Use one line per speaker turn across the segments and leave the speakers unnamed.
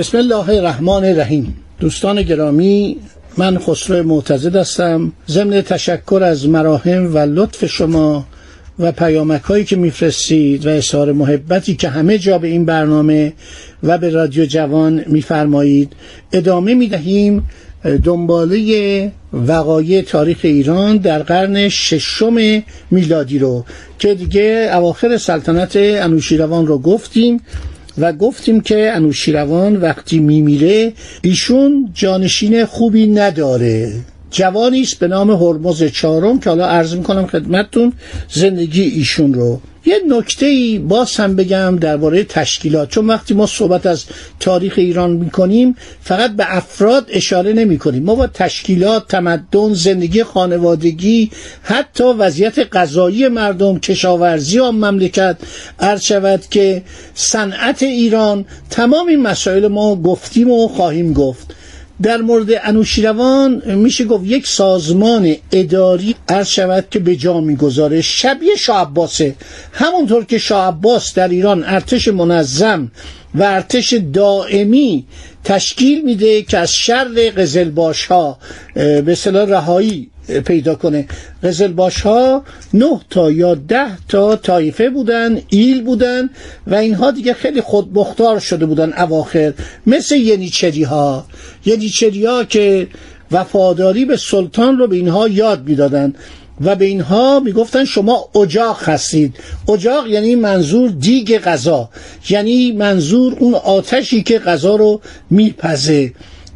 بسم الله الرحمن الرحیم. دوستان گرامی من خسرو معتزد هستم. ضمن تشکر از مراهم و لطف شما و پیامک هایی که میفرستید و اظهار محبتی که همه جا به این برنامه و به رادیو جوان میفرمایید ادامه می‌دهیم دنباله وقایع تاریخ ایران در قرن ششم میلادی رو. که دیگه اواخر سلطنت انوشیروان رو گفتیم. و گفتیم که انوشیروان وقتی میمیره ایشون جانشین خوبی نداره. جوانی به نام هرمز چهارم که حالا عرض می‌کنم خدمتتون زندگی ایشون رو یه نکته ای باز هم بگم درباره تشکیلات. چون وقتی ما صحبت از تاریخ ایران می‌کنیم فقط به افراد اشاره نمی کنیم ما با تشکیلات تمدن زندگی خانوادگی حتی وضعیت غذایی مردم کشاورزی آن مملکت عرض شود که صنعت ایران تمام این مسائل ما گفتیم و خواهیم گفت. در مورد انوشیروان میشه گفت یک سازمان اداری عرض شود که به جا می‌گذاره. شبیه شاه عباسه. همونطور که شاه عباس در ایران ارتش منظم و ارتش دائمی تشکیل میده که از شر قزلباش ها به صلاح رهایی پیدا کنه. قزلباش ها نه تا یا ده تا طایفه بودن ایل بودن و اینها دیگه خیلی خود مختار شده بودن اواخر. مثل ینیچری ها ینیچری ها که وفاداری به سلطان رو به اینها یاد می‌دادن و به اینها می‌گفتن شما اجاق هستید. اجاق یعنی منظور دیگ غذا. یعنی منظور اون آتشی که غذا رو میپزه.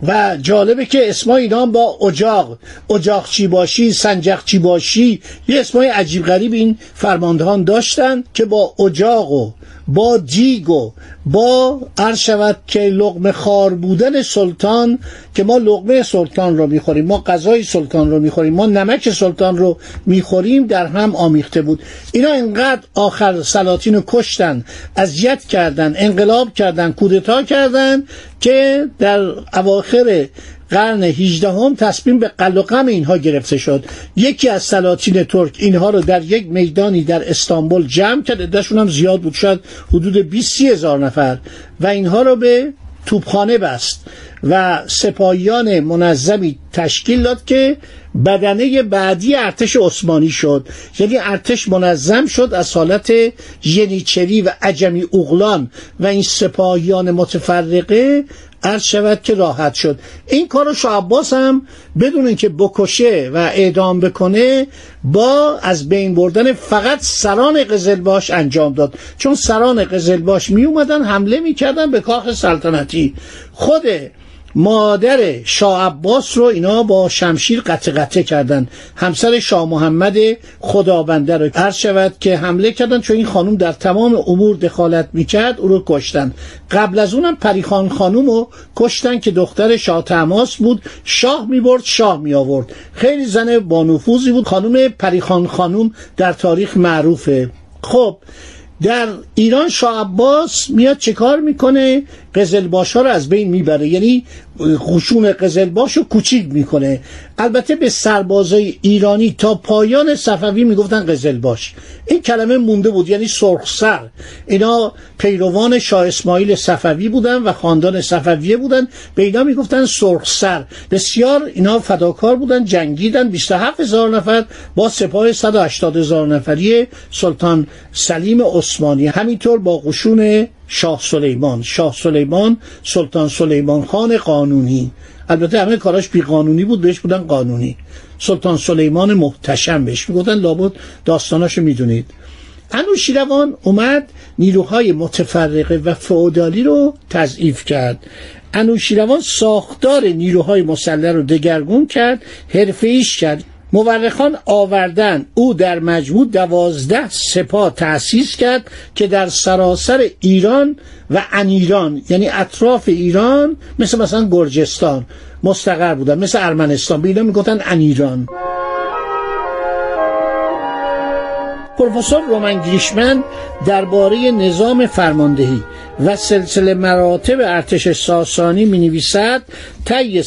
و جالبه که اسمای اینا با اجاق اجاق چی باشی سنجق چی باشی یه اسمای عجیب غریب این فرماندهان داشتن که با اجاق و با دیگ و با عرض شود که لغمه خار بودن سلطان که ما لغمه سلطان رو می‌خوریم ما غذای سلطان رو می‌خوریم ما نمک سلطان رو می‌خوریم در هم آمیخته بود. اینا انقدر آخر سلاطین رو کشتن اذیت کردن انقلاب کردن کودتا کردن که در اواخر قرن 18 هم تصمیم به قلقم اینها گرفته شد. یکی از سلاطین ترک اینها رو در یک میدانی در استانبول جمع کرد. عدهشون هم زیاد بود شاید حدود 20 هزار نفر. و اینها رو به توپخانه بست. و سپاهیان منظمی تشکیل داد که بدنه بعدی ارتش عثمانی شد. یعنی ارتش منظم شد از حالت ینیچری و عجمی اغلان و این سپاهیان متفرقه عرض شود که راحت شد. این کار رو عباس هم بدون اینکه بکشه و اعدام بکنه با از بین بردن فقط سران قزلباش انجام داد. چون سران قزلباش می اومدن حمله می‌کردن به کاخ سلطنتی. خود مادر شاه عباس رو اینا با شمشیر قطع قطع کردن. همسر شاه محمد خدابنده رو عرض شود که حمله کردن چون این خانم در تمام امور دخالت می‌کرد او رو کشتن. قبل از اونم پریخان خانم رو کشتن که دختر شاه تماس بود. شاه می‌برد شاه می آورد خیلی زن با نفوذی بود. خانم پریخان خانم در تاریخ معروفه. خب در ایران شاه عباس میاد چه کار می‌کنه؟ قزلباش ها رو از بین می‌بره. یعنی خشون قزلباش رو کوچیک می‌کنه. البته به سربازای ایرانی تا پایان صفوی می‌گفتن قزلباش این کلمه مونده بود یعنی سرخسر. اینا پیروان شاه اسماعیل صفوی بودن و خاندان صفویه بودن. به اینا می‌گفتن سرخسر. بسیار اینا فداکار بودن جنگیدن. 27 هزار نفر با سپاه 180 هزار نفری سلطان سلیم عثمانی. همینطور با قشون شاه سلیمان. شاه سلیمان سلطان سلیمان خان قانونی. البته همه کاراش بی قانونی بود بهش بودن قانونی. سلطان سلیمان محتشم بهش می‌گفتن لابد داستاناشو می‌دونید. انوشیروان اومد نیروهای متفرقه و فعودالی رو تضعیف کرد. انوشیروان ساختار نیروهای مسلح رو دگرگون کرد حرفه‌ایش کرد. مورخان آوردن او در مجموع دوازده سپاه تأسیس کرد که در سراسر ایران و انیران یعنی اطراف ایران مثل مثلا گرجستان مستقر بودن مثل ارمنستان. به اینا می‌گفتن انیران. پروفسور رومن گریشمن درباره نظام فرماندهی و سلسله مراتب ارتش ساسانی می نویسد طی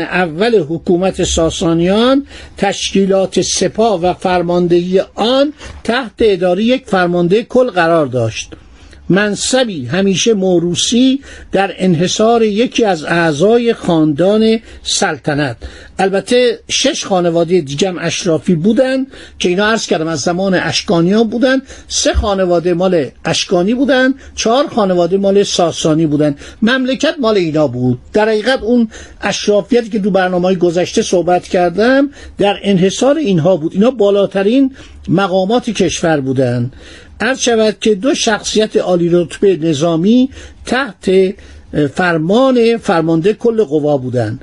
اول حکومت ساسانیان تشکیلات سپاه و فرماندهی آن تحت اداره یک فرمانده کل قرار داشت. منصبی همیشه موروسی در انحصار یکی از اعضای خاندان سلطنت. البته شش خانواده دیگم اشرافی بودن که اینا عرض کردم از زمان اشکانیان بودن. سه خانواده مال اشکانی بودن چهار خانواده مال ساسانی بودن. مملکت مال اینا بود. در حقیقت اون اشرافیتی که دو برنامه گذشته صحبت کردم در انحصار اینها بود. اینا بالاترین مقامات کشور بودن. عرض شود که دو شخصیت عالی رتبه نظامی تحت فرمان فرمانده کل قوا بودند.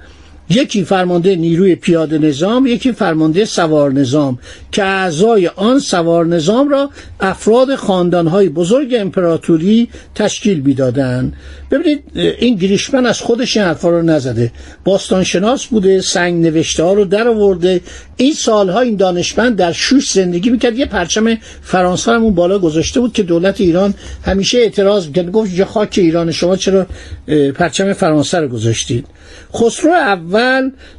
یکی فرمانده نیروی پیاده نظام یکی فرمانده سوار نظام که اعضای آن سوار نظام را افراد خاندانهای بزرگ امپراتوری تشکیل می‌دادند. ببینید این گریشمن از خودش این حرفا رو نزده. باستانشناس بوده سنگ نوشته ها رو در آورده. این سالها این دانشمند در شوش زندگی می‌کرد. یه پرچم فرانسه هم اون بالا گذاشته بود که دولت ایران همیشه اعتراض می‌کرد. گفت خاک ایران شما چرا پرچم فرانسه رو گذاشتید؟ خسرو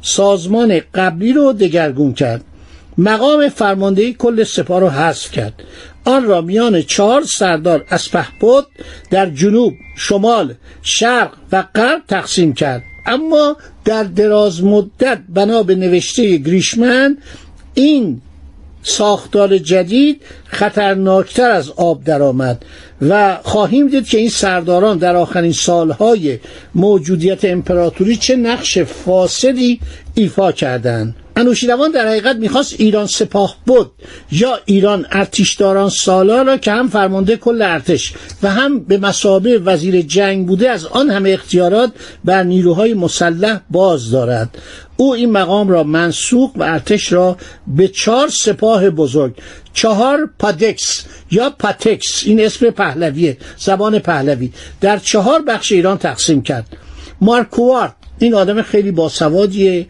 سازمان قبلی رو دگرگون کرد. مقام فرماندهی کل سپاه رو حذف کرد. آن را میان چهار سردار از پهپد در جنوب شمال شرق و غرب تقسیم کرد. اما در دراز مدت بنا به نوشته گریشمن این ساختار جدید خطرناکتر از آب درآمد و خواهیم دید که این سرداران در آخرین سالهای موجودیت امپراتوری چه نقش فاسدی ایفا کردند. انوشیروان در حقیقت می‌خواست ایران سپاه بود یا ایران ارتشداران سالار را که هم فرمانده کل ارتش و هم به مسابه وزیر جنگ بوده از آن همه اختیارات بر نیروهای مسلح باز دارد. او این مقام را منسوخ و ارتش را به چهار سپاه بزرگ چهار پادکس یا پاتکس این اسم پهلویه زبان پهلوی در چهار بخش ایران تقسیم کرد. مارکوارد این آدم خیلی باسوادیه.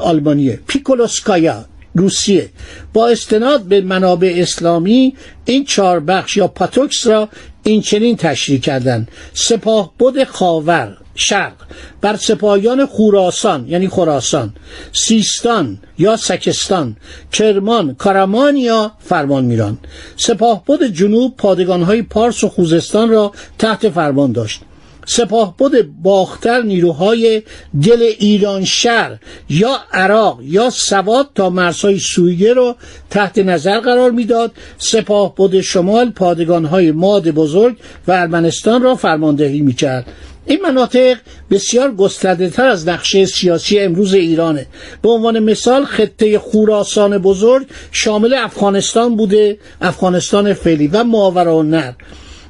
آلمانیه. پیکولوسکایا روسیه. با استناد به منابع اسلامی این چهار بخش یا پاتوکس را این چنین تشریح کردند سپاه بود خاور شرق. بر سپاهیان خوراسان یعنی خراسان. سیستان یا سکستان. کرمان کارمان یا فرمان میران. سپاه بود جنوب پادگانهای پارس و خوزستان را تحت فرمان داشت. سپاه بود باختر نیروهای دل ایران شهر یا عراق یا سواد تا مرزهای سوریه رو تحت نظر قرار می‌داد. سپاه بود شمال پادگانهای ماد بزرگ و ارمنستان را فرماندهی می‌کرد. این مناطق بسیار گسترده تر از نقشه سیاسی امروز ایرانه. به عنوان مثال خطه خوراسان بزرگ شامل افغانستان بوده افغانستان فعلی و ماورالنهر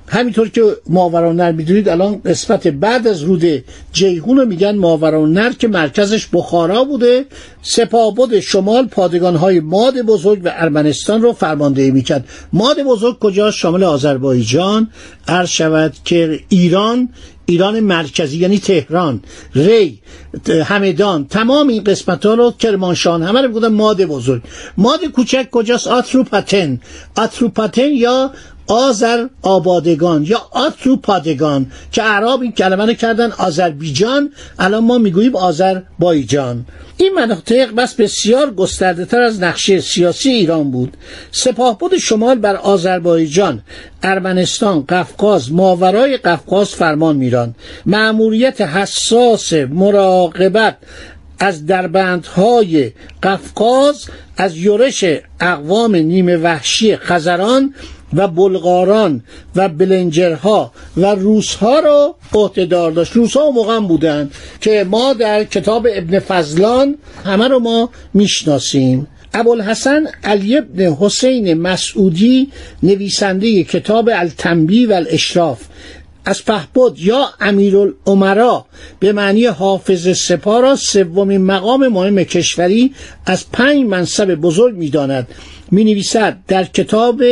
همینطور که ماورانر می‌دونید الان قسمت بعد از رود جیهون رو میگن ماورانر که مرکزش بخارا بوده. سپابد شمال پادگان های ماد بزرگ و ارمنستان رو فرماندهی می‌کرد. ماد بزرگ کجا؟ شامل آذربایجان. عرض شود که ایران ایران مرکزی یعنی تهران. ری همدان. تمام این قسمت ها رو کرمانشان همه رو ماد بزرگ. ماد کوچک کجاست؟ آتروپاتن. آتروپاتن یا آذر آبادگان یا آتروپادگان که عرب این کلمه رو کردن آذربیجان الان ما می‌گوییم آذربایجان این مناطق بس بسیار گسترده تر از نقشه سیاسی ایران بود. سپاهبد شمال بر آذربایجان ارمنستان قفقاز ماورای قفقاز فرمان میران مأموریت حساس مراقبت از دربندهای قفقاز از یورش اقوام نیمه وحشی خزران و بلغاران و بلنجرها و روسها رو عهدهدار داشت. روسها موقع بودن که ما در کتاب ابن فضلان همه رو ما می‌شناسیم. ابوالحسن علی ابن حسین مسعودی نویسنده کتاب التنبی و الاشراف. از پهبد یا امیرالعمرا به معنی حافظ سپاه را سومین مقام مهم کشوری از پنج منصب بزرگ می‌داند. می نویسد در کتاب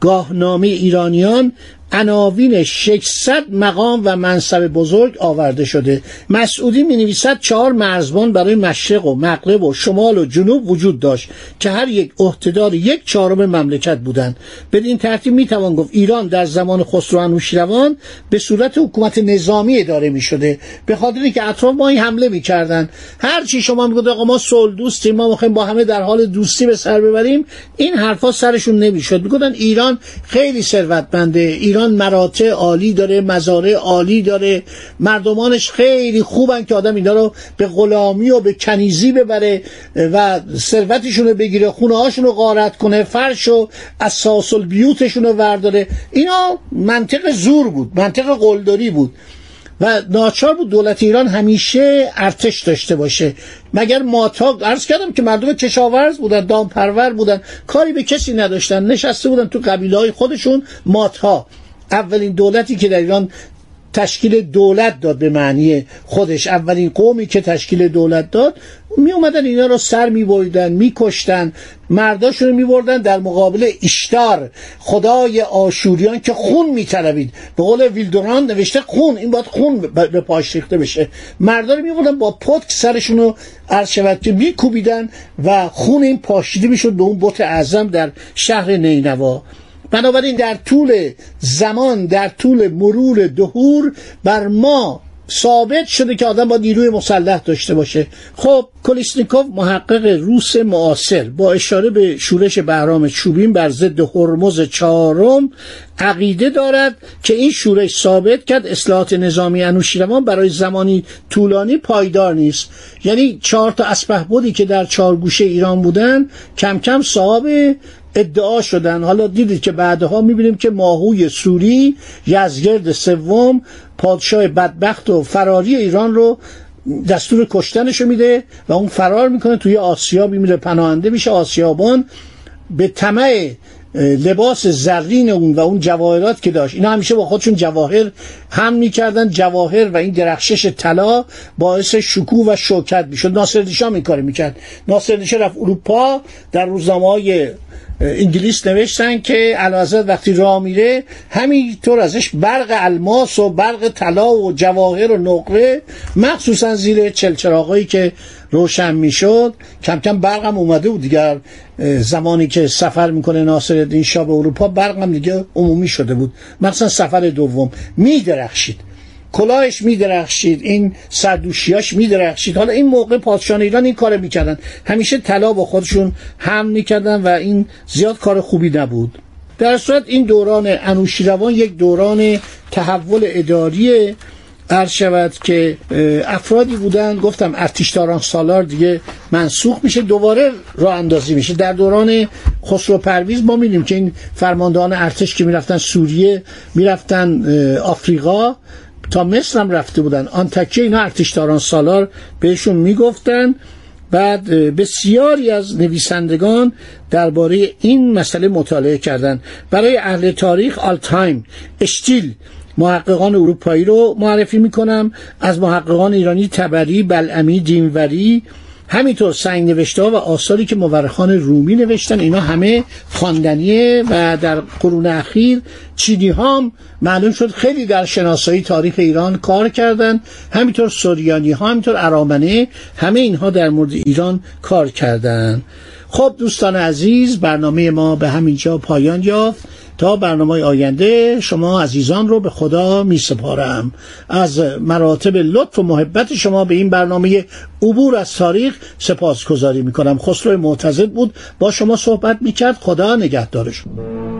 گاهنامه ایرانیان عناوین 600 مقام و منصب بزرگ آورده شده. مسعودی می نویسد چهار مرزبان برای مشرق و مغرب و شمال و جنوب وجود داشت که هر یک عهدهدار یک چهارم مملکت بودند. بدین ترتیب می توان گفت ایران در زمان خسرو انوشیروان به صورت حکومت نظامی اداره می شده به خاطر که اطراف ما این حمله می کردن هر چی شما میگید آقا ما صلح دوستیم ما می‌خوایم با همه در حال دوستی به سر ببریم این حرفا سرشون نمی‌شد. می‌گفتن ایران خیلی ثروتمنده. ایران ایران مراتع عالی داره مزارع عالی داره. مردمانش خیلی خوبن که آدم اینا رو به غلامی و به کنیزی ببره و ثروتشون رو بگیره خونه هاشون رو غارت کنه فرش و اساس البیوتشون رو ورداره. اینا منطق زور بود منطق قلدری بود. و ناچار بود دولت ایران همیشه ارتش داشته باشه. مگر ماتا عرض کردم که مردم کشاورز بودن دامپرور بودن کاری به کسی نداشتن. نشسته بودن تو قبیله های خودشون ماتها اولین دولتی که در ایران تشکیل دولت داد به معنی خودش. اولین قومی که تشکیل دولت داد می اومدن اینا رو سر می بریدن می کشتن مرداشون رو می بردن در مقابل اشتار. خدای آشوریان که خون می طلبید به قول ویلدوران نوشته خون این باید خون به پاش ریخته بشه. مردا رو می بردن با پتک سرشون رو عرض که می کوبیدن و خون این پاشیده می‌شد به اون بت اعظم در شهر نینوا. بنابراین در طول زمان در طول مرور دهور بر ما ثابت شده که آدم با نیروی مسلح داشته باشه. خب کلیسنیکوف محقق روس معاصر با اشاره به شورش بهرام چوبین بر ضد هرمز چهارم عقیده دارد که این شورش ثابت کرد اصلاحات نظامی انوشیروان برای زمانی طولانی پایدار نیست. یعنی چهار تا اسپه بودی که در چهار گوشه ایران بودن کم کم صاحب ادعا شدن. حالا دیدید که بعدها می‌بینیم که ماهوی سوری یزگرد سوم پادشاه بدبخت و فراری ایران رو دستور کشتنشو میده و اون فرار می‌کنه توی آسیابی میره پناهنده میشه آسیابان به طمع لباس زرین اون و اون جواهرات که داشت. اینا همیشه با خودشون جواهر هم می‌کردن جواهر و این درخشش طلا باعث شکوه و شوکت می‌شد. ناصر دیشا این کار می‌کرد. ناصر دیشا رفت اروپا در روزنامه انگلیس نوشتن که علازت وقتی راه میره همینطور ازش برق الماس و برق طلا و جواهر و نقره مخصوصا زیر چلچراغایی که روشن می‌شد. کم کم برقم اومده بود دیگر زمانی که سفر می‌کنه ناصر شاه به اروپا برقم دیگه عمومی شده بود. مثلا سفر دوم. میدرخشید. کلاهش میدرخشید این سردوشیاش میدرخشید. حالا این موقع پادشاهان ایران این کار می‌کردن. همیشه طلا با خودشون هم می‌کردن و این زیاد کار خوبی نبود. در صورت این دوران انوشیروان یک دوران تحول اداری عرض شود که افرادی بودن. گفتم ارتشداران سالار دیگه منسوخ میشه دوباره راه اندازی میشه. در دوران خسرو پرویز ما میدیم که این فرماندهان ارتش که می‌رفتن سوریه می‌رفتن آفریقا. تا مصر هم رفته بودن. آن تکیه اینا ارتشداران سالار بهشون می‌گفتن. بعد بسیاری از نویسندگان درباره این مسئله مطالعه کردند برای اهل تاریخ آل تایم اشتیل محققان اروپایی رو معرفی می‌کنم. از محققان ایرانی تبری بلعمی دینوری همینطور سنگ نوشته ها و آثاری که مورخان رومی نوشتن اینا همه خواندنیه و در قرون اخیر چینی ها معلوم شد خیلی در شناسایی تاریخ ایران کار کردن. همینطور سوریانی ها همینطور ارامنه همه اینها در مورد ایران کار کردن. خب دوستان عزیز برنامه ما به همینجا پایان یافت. تا برنامه آینده شما عزیزان رو به خدا می سپارم از مراتب لطف و محبت شما به این برنامه عبور از تاریخ سپاسگزاری می کنم خسرو معتزد بود با شما صحبت می کرد خدا نگهدارشون.